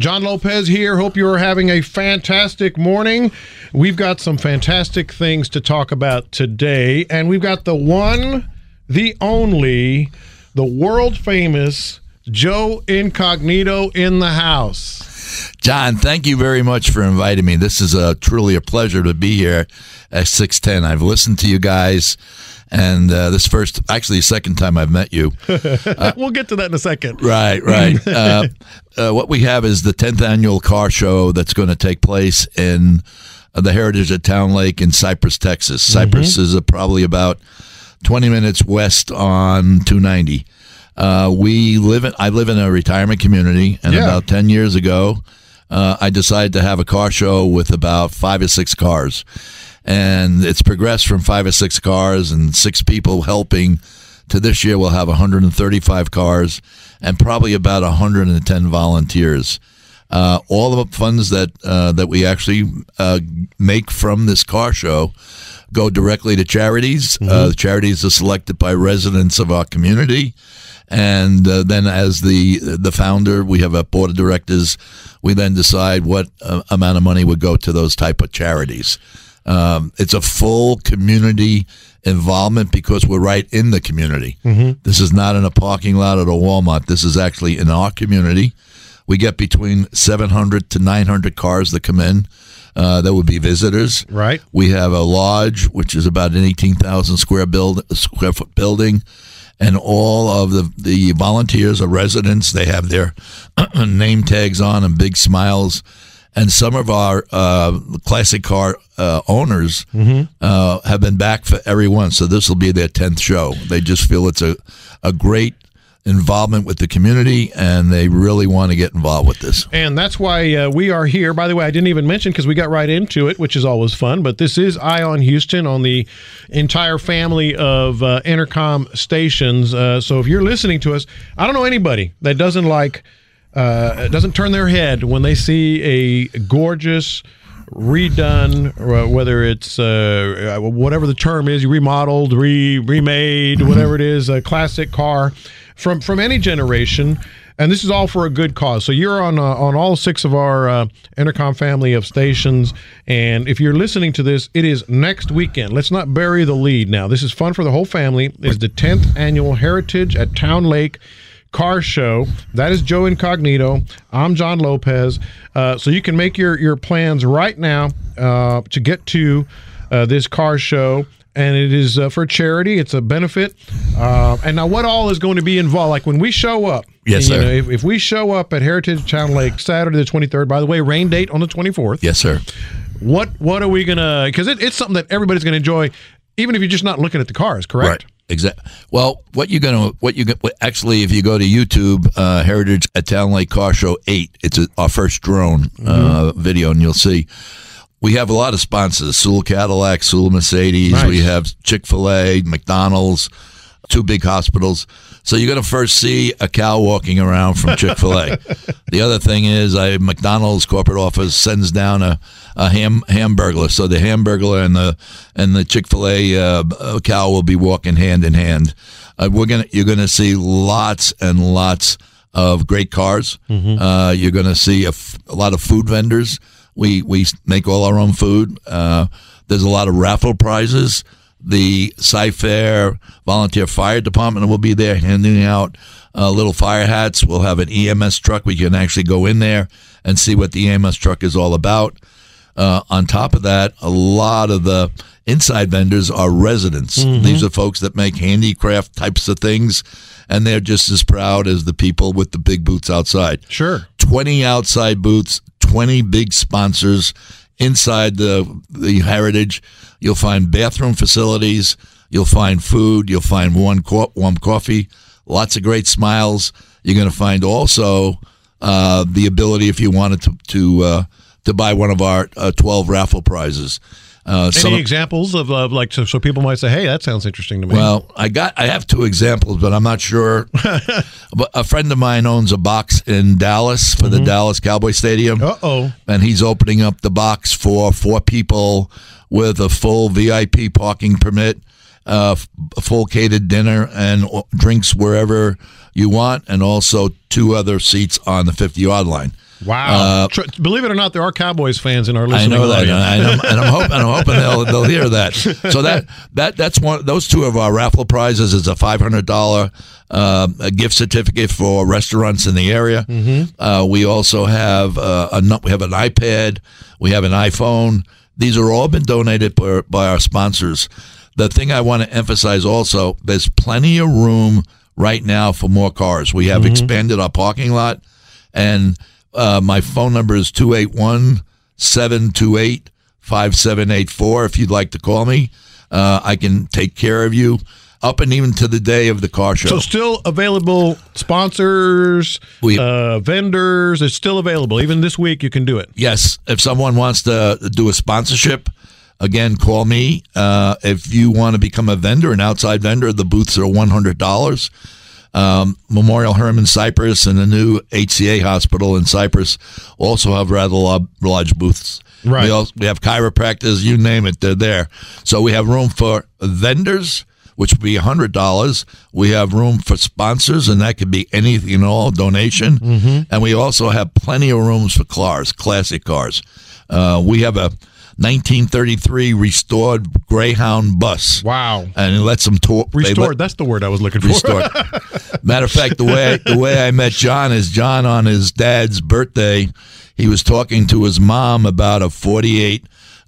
John Lopez here. Hope you are having a fantastic morning. We've got some fantastic things to talk about today, and we've got the one, the only, the world famous Joe Incognito in the house. John, thank you very much for inviting me. This is a truly a pleasure to be here at 610. I've listened to you guys and uh, this first, actually, the second time I've met you. Uh, we'll get to that in a second. Right, right. uh, uh, what we have is the 10th annual car show that's going to take place in uh, the Heritage at Towne Lake in Cypress, Texas. Mm-hmm. Cypress is probably about 20 minutes west on 290. Uh, we live in, I live in a retirement community, and yeah. about 10 years ago, I decided to have a car show with about five or six cars and it's progressed from five or six cars and six people helping to this year we'll have 135 cars and probably about 110 volunteers. Uh, all of the funds that uh, that we actually uh, make from this car show go directly to charities. Uh, mm-hmm. charities are selected by residents of our community, and uh, then as the the founder, we have a board of directors. We then decide what uh, amount of money would go to those type of charities. Um, it's a full community involvement because we're right in the community. Mm-hmm. This is not in a parking lot at a Walmart. This is actually in our community. We get between 700 to 900 cars that come in. Uh, that would be visitors. Right. We have a lodge, which is about an 18,000 square build square foot building, and all of the the volunteers are residents. They have their name tags on and big smiles and some of our uh, classic car uh, owners mm-hmm. uh, have been back for every one. So this will be their tenth show. They just feel it's a a great involvement with the community and they really want to get involved with this. And that's why uh, we are here. By the way, I didn't even mention because we got right into it, which is always fun, but this is Eye on Houston on the entire family of uh, Entercom stations. Uh, so if you're listening to us, I don't know anybody that doesn't like uh, doesn't turn their head when they see a gorgeous redone, uh, whether it's uh, uh, whatever the term is, you remodeled, re remade, mm-hmm. whatever it is, a classic car from from any generation. And this is all for a good cause. So you're on uh, on all six of our uh, Entercom family of stations. And if you're listening to this, it is next weekend. Let's not bury the lead now. This is fun for the whole family. It's the 10th annual Heritage at Towne Lake car show. That is Joe Incognito. I'm John Lopez. Uh, so you can make your, your plans right now uh, to get to uh, this car show. And it is uh, for charity. It's a benefit. Uh, and now, what all is going to be involved? Like when we show up, yes, sir. Know, if, if we show up at Heritage Towne Lake Saturday the 23rd, by the way, rain date on the 24th. Yes, sir. What what are we gonna? Because it, it's something that everybody's gonna enjoy, even if you're just not looking at the cars. Correct. Right. Exactly. Well, what you're gonna, what you actually, if you go to YouTube, uh, Heritage at Towne Lake Car Show Eight, it's a, our first drone uh, mm-hmm. video, and you'll see we have a lot of sponsors: Sewell Cadillac, Sewell Mercedes. Nice. We have Chick Fil A, McDonald's, two big hospitals. So you're going to first see a cow walking around from Chick Fil A. the other thing is, I McDonald's corporate office sends down a, a ham hamburger. So the hamburger and the and the Chick Fil A uh, cow will be walking hand in hand. Uh, we're gonna you're going to see lots and lots of great cars. Mm-hmm. Uh, you're going to see a, f- a lot of food vendors. We we make all our own food. Uh, there's a lot of raffle prizes the Cy-Fair Volunteer Fire Department will be there handing out uh, little fire hats. We'll have an EMS truck. We can actually go in there and see what the EMS truck is all about. Uh, on top of that, a lot of the inside vendors are residents. Mm-hmm. These are folks that make handicraft types of things, and they're just as proud as the people with the big boots outside. Sure. 20 outside booths, 20 big sponsors inside the the heritage. You'll find bathroom facilities. You'll find food. You'll find warm, co- warm coffee. Lots of great smiles. You're going to find also uh, the ability, if you wanted to, to uh, to buy one of our uh, 12 raffle prizes. Uh, Any examples of, of like so, so people might say, "Hey, that sounds interesting to me." Well, I got I have two examples, but I'm not sure. but a friend of mine owns a box in Dallas for mm-hmm. the Dallas Cowboy Stadium. Uh oh, and he's opening up the box for four people with a full VIP parking permit, uh, a full catered dinner, and drinks wherever you want, and also two other seats on the 50 yard line. Wow! Uh, believe it or not, there are Cowboys fans in our listening. I know that, and I'm, and I'm hoping, I'm hoping they'll, they'll hear that. So that that that's one. Those two of our raffle prizes is a five hundred dollar uh, gift certificate for restaurants in the area. Mm-hmm. Uh, we also have uh, a we have an iPad, we have an iPhone. These are all been donated by, by our sponsors. The thing I want to emphasize also, there's plenty of room right now for more cars. We have mm-hmm. expanded our parking lot, and uh, my phone number is 281 728 5784. If you'd like to call me, uh, I can take care of you up and even to the day of the car show. So still available sponsors, we, uh, vendors. It's still available. Even this week, you can do it. Yes, if someone wants to do a sponsorship, again, call me. Uh, if you want to become a vendor, an outside vendor, the booths are one hundred dollars. Um, Memorial Hermann Cypress and the new HCA hospital in Cypress also have rather large booths. Right. We, also, we have chiropractors, you name it, they're there. So we have room for vendors which would be $100. We have room for sponsors, and that could be anything and all donation. Mm-hmm. And we also have plenty of rooms for cars, classic cars. Uh, we have a 1933 restored Greyhound bus. Wow! And it lets them talk. Restored. Let, that's the word I was looking for. Restored. Matter of fact, the way the way I met John is John on his dad's birthday. He was talking to his mom about a 48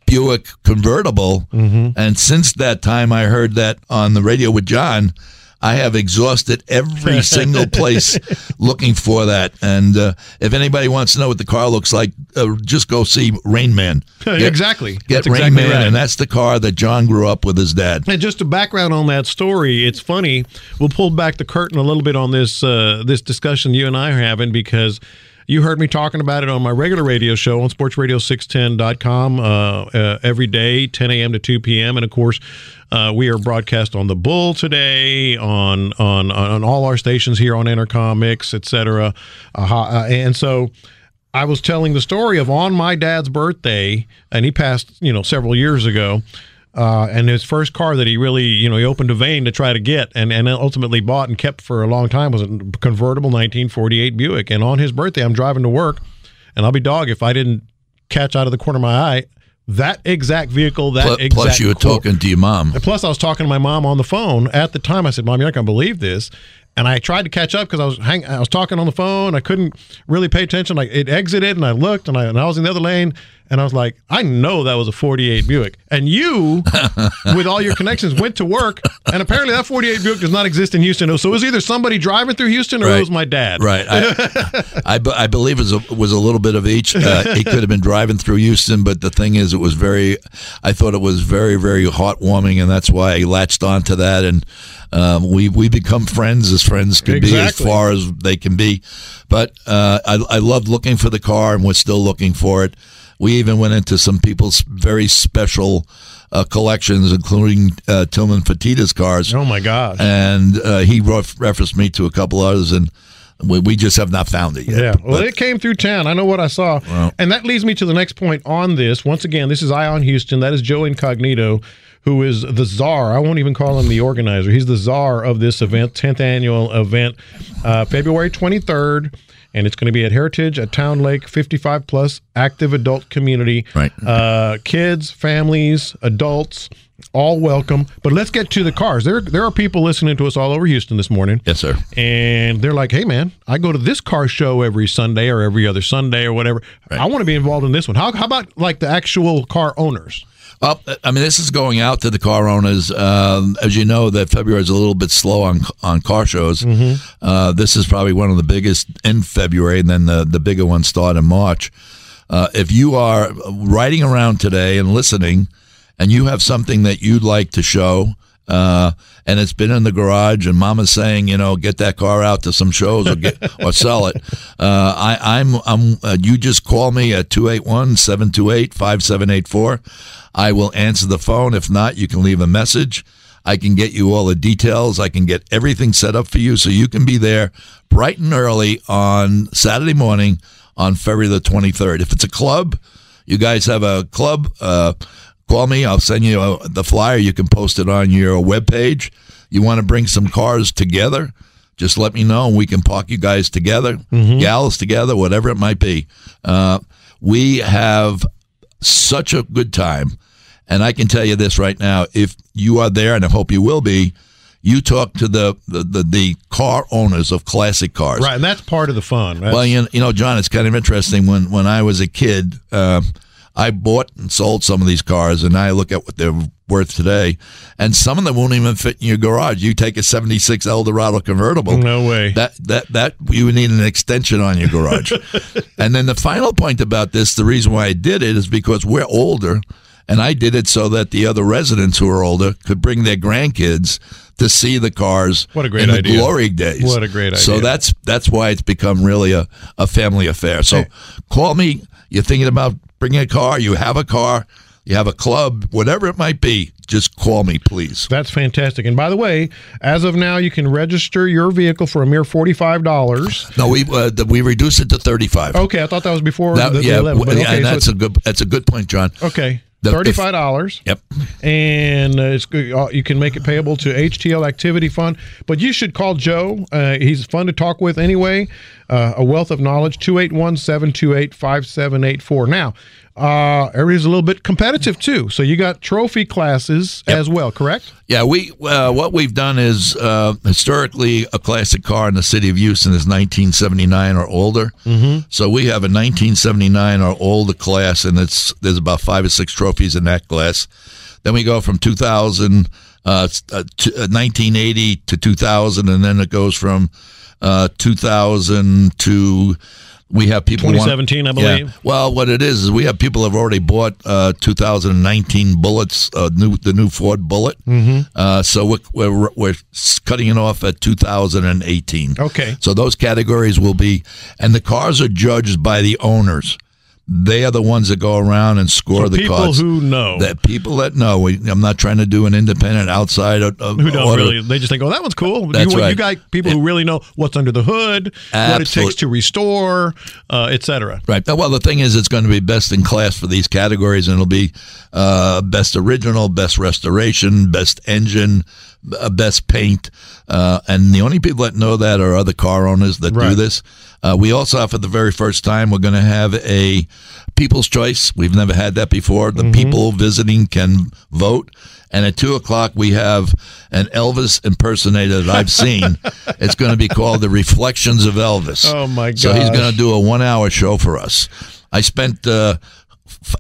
Buick convertible. Mm-hmm. And since that time, I heard that on the radio with John. I have exhausted every single place looking for that. And uh, if anybody wants to know what the car looks like, uh, just go see Rain Man. Get, exactly. Get that's Rain exactly Man, right. and that's the car that John grew up with his dad. And just a background on that story, it's funny. We'll pull back the curtain a little bit on this uh, this discussion you and I are having because you heard me talking about it on my regular radio show on sportsradio610.com uh, uh, every day, 10 a.m. to 2 p.m. And of course, uh, we are broadcast on the Bull today, on on on all our stations here on Entercom Mix, etc. Uh, and so. I was telling the story of on my dad's birthday, and he passed, you know, several years ago. Uh, and his first car that he really, you know, he opened a vein to try to get and, and ultimately bought and kept for a long time was a convertible 1948 Buick. And on his birthday, I'm driving to work, and I'll be dog if I didn't catch out of the corner of my eye that exact vehicle, that plus, exact. Plus, you were talking to your mom. And plus, I was talking to my mom on the phone at the time. I said, "Mom, you're not going to believe this." And I tried to catch up because I was hang- I was talking on the phone. I couldn't really pay attention. Like it exited, and I looked, and I, and I was in the other lane, and I was like, I know that was a 48 Buick. And you, with all your connections, went to work, and apparently that 48 Buick does not exist in Houston. So it was either somebody driving through Houston or right. it was my dad. Right. I, I, I, believe it was a, was a little bit of each. Uh, he could have been driving through Houston, but the thing is, it was very, I thought it was very, very heartwarming, and that's why I latched onto that. And um, we we become friends as friends can exactly. be, as far as they can be. But uh, I, I loved looking for the car, and we're still looking for it. We even went into some people's very special uh, collections, including uh, Tillman Fertitta's cars. Oh my God! And uh, he ref- referenced me to a couple others, and we, we just have not found it yet. Yeah, well, but, it came through town. I know what I saw, well, and that leads me to the next point on this. Once again, this is Eye on Houston. That is Joe Incognito, who is the czar. I won't even call him the organizer. He's the czar of this event, 10th annual event, uh, February 23rd and it's going to be at Heritage at Towne Lake, 55 plus active adult community. Right. Uh, kids, families, adults, all welcome. But let's get to the cars. There, there are people listening to us all over Houston this morning. Yes, sir. And they're like, "Hey, man, I go to this car show every Sunday or every other Sunday or whatever. Right. I want to be involved in this one. How, how about like the actual car owners?" Well, I mean, this is going out to the car owners. Um, as you know, that February is a little bit slow on on car shows. Mm-hmm. Uh, this is probably one of the biggest in February, and then the the bigger ones start in March. Uh, if you are riding around today and listening, and you have something that you'd like to show, uh, and it's been in the garage, and Mama's saying, you know, get that car out to some shows or get or sell it. Uh, I, I'm I'm uh, you just call me at 281-728-5784. I will answer the phone. If not, you can leave a message. I can get you all the details. I can get everything set up for you so you can be there bright and early on Saturday morning on February the 23rd. If it's a club, you guys have a club, uh, call me. I'll send you a, the flyer. You can post it on your webpage. You want to bring some cars together, just let me know and we can park you guys together, gals together, whatever it might be. Uh, we have such a good time. And I can tell you this right now if you are there, and I hope you will be, you talk to the, the, the, the car owners of classic cars. Right, and that's part of the fun. That's, Well, you, you know, John, it's kind of interesting. When when I was a kid, uh, I bought and sold some of these cars, and I look at what they're worth today, and some of them won't even fit in your garage. You take a '76 Eldorado convertible. No way. That that that you would need an extension on your garage. and then the final point about this, the reason why I did it is because we're older. And I did it so that the other residents who are older could bring their grandkids to see the cars What a great in the idea. glory days. What a great idea! So that's that's why it's become really a, a family affair. So call me. You're thinking about bringing a car. You have a car. You have a club. Whatever it might be. Just call me, please. That's fantastic. And by the way, as of now, you can register your vehicle for a mere forty-five dollars. No, we uh, we reduced it to 35. Okay, I thought that was before That- the, the yeah, 11. But okay, and that's it's- a good that's a good point, John. okay, the- the- thirty-five dollars. Yep. and uh, it's good. uh, You can make it payable to HTL Activity Fund. But you should call Joe. Uh, he's fun to talk with anyway. Uh, a wealth of knowledge. 281 728 5784. Now, uh, everybody's a little bit competitive too. So you got trophy classes as well, correct? Yeah, we uh, what we've done is uh, historically a classic car in the city of Houston is 1979 or older. Mm-hmm. So we have a 1979 or older class, and it's there's about five or six trophies in that class. Then we go from 2000, uh, uh, to, uh, 1980 to 2000, and then it goes from uh, 2000 to we have people want- 2017, I believe. Yeah. Well, what it is is we have people have already bought uh, 2019 Bullitts, uh, new the new Ford Bullitt. Mm-hmm. Uh, so we're, we're we're cutting it off at 2018. Okay. So those categories will be, and the cars are judged by the owners. They are the ones that go around and score So the people cars. who know. that people that know. We, I'm not trying to do an independent outside of, of who don't order. really, they just think, oh, that one's cool. That's you, you got people who really know what's under the hood, what it takes to restore, uh, et cetera. Right. Well, the thing is, it's going to be best in class for these categories, and it'll be uh, best original, best restoration, best engine, best paint. Uh, and the only people that know that are other car owners that do this. Uh, we also, for the very first time, we're going to have a people's choice. We've never had that before. The Mm-hmm. people visiting can vote. And at two o'clock, we have an Elvis impersonator that I've seen. it's going to be called The Reflections of Elvis. Oh, my god! So he's going to do a one-hour show for us. I spent uh,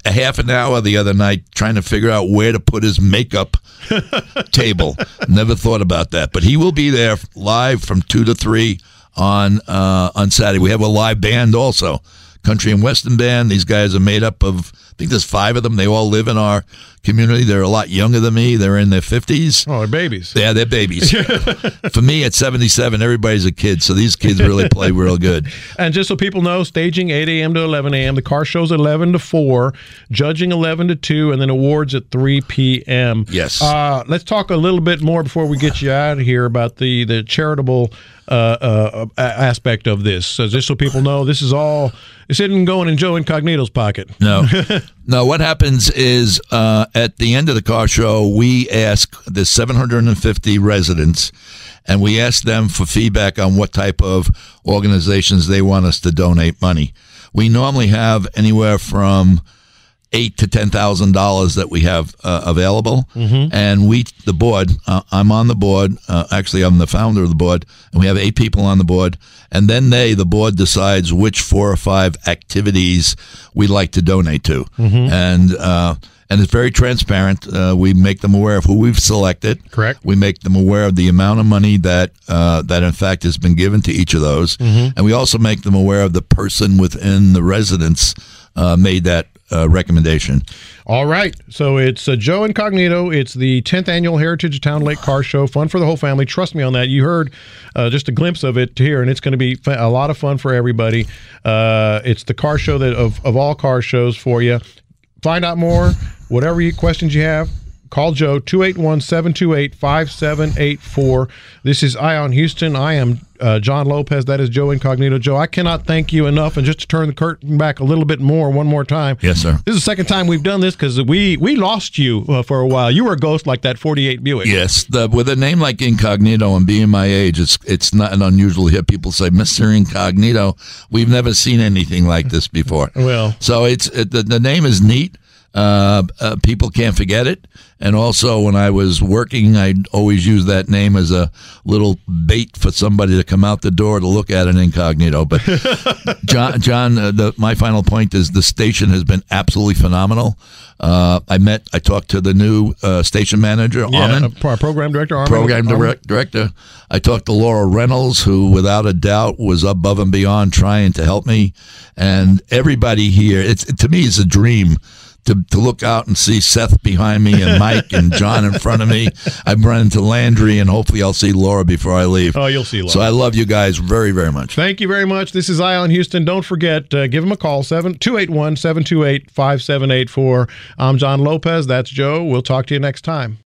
a half an hour the other night trying to figure out where to put his makeup table. Never thought about that, but he will be there live from two to three on uh, on Saturday. We have a live band also, country and western band. These guys are made up of. I think there's five of them. They all live in our community. They're a lot younger than me. They're in their fifties. Oh, they're babies. Yeah, they're babies. For me, at 77, everybody's a kid, so these kids really play real good. And just so people know, staging 8 a.m. to 11 a.m. The car show's 11 to 4, judging 11 to 2, and then awards at 3 p.m. Yes. Uh, let's talk a little bit more before we get you out of here about the the charitable uh, uh, aspect of this. So just so people know, this is all this isn't going in Joe Incognito's pocket. No, no. What happens is uh, at the end of the car show, we ask the 750 residents, and we ask them for feedback on what type of organizations they want us to donate money. We normally have anywhere from eight to ten thousand dollars that we have uh, available, and we the board. Uh, I'm on the board. Uh, actually, I'm the founder of the board, and we have eight people on the board. And then they, the board, decides which four or five activities we'd like to donate to, and uh, and it's very transparent. Uh, we make them aware of who we've selected. Correct. We make them aware of the amount of money that uh, that in fact has been given to each of those, and we also make them aware of the person within the residence uh, made that uh, recommendation. All right. So it's uh, Joe Incognito. It's the 10th annual Heritage Towne Lake Car Show. Fun for the whole family. Trust me on that. You heard uh, just a glimpse of it here, and it's going to be a lot of fun for everybody. Uh, it's the car show that of, of all car shows for you. Find out more. Whatever you, questions you have, Call Joe 281-728-5784. This is Eye on Houston. I am uh, John Lopez. That is Joe Incognito. Joe, I cannot thank you enough. And just to turn the curtain back a little bit more, one more time. Yes, sir. This is the second time we've done this because we we lost you uh, for a while. You were a ghost like that 48 Buick. Yes, the, with a name like Incognito and being my age, it's it's not an unusual to hear people say, "Mr. Incognito." We've never seen anything like this before. Well, so it's it, the the name is neat. Uh, uh, people can't forget it. And also, when I was working, I always use that name as a little bait for somebody to come out the door to look at an incognito. But John, John, uh, the, my final point is the station has been absolutely phenomenal. Uh, I met, I talked to the new uh, station manager, yeah, Armin, uh, program director, Armin, program direct, director. I talked to Laura Reynolds, who, without a doubt, was above and beyond trying to help me. And everybody here, it's to me, it's a dream to, to look out and see Seth behind me and Mike and John in front of me. I've run into Landry and hopefully I'll see Laura before I leave. Oh, you'll see Laura. So I love you guys very, very much. Thank you very much. This is Eye on Houston. Don't forget, uh, give him a call, 281 728 5784. I'm John Lopez. That's Joe. We'll talk to you next time.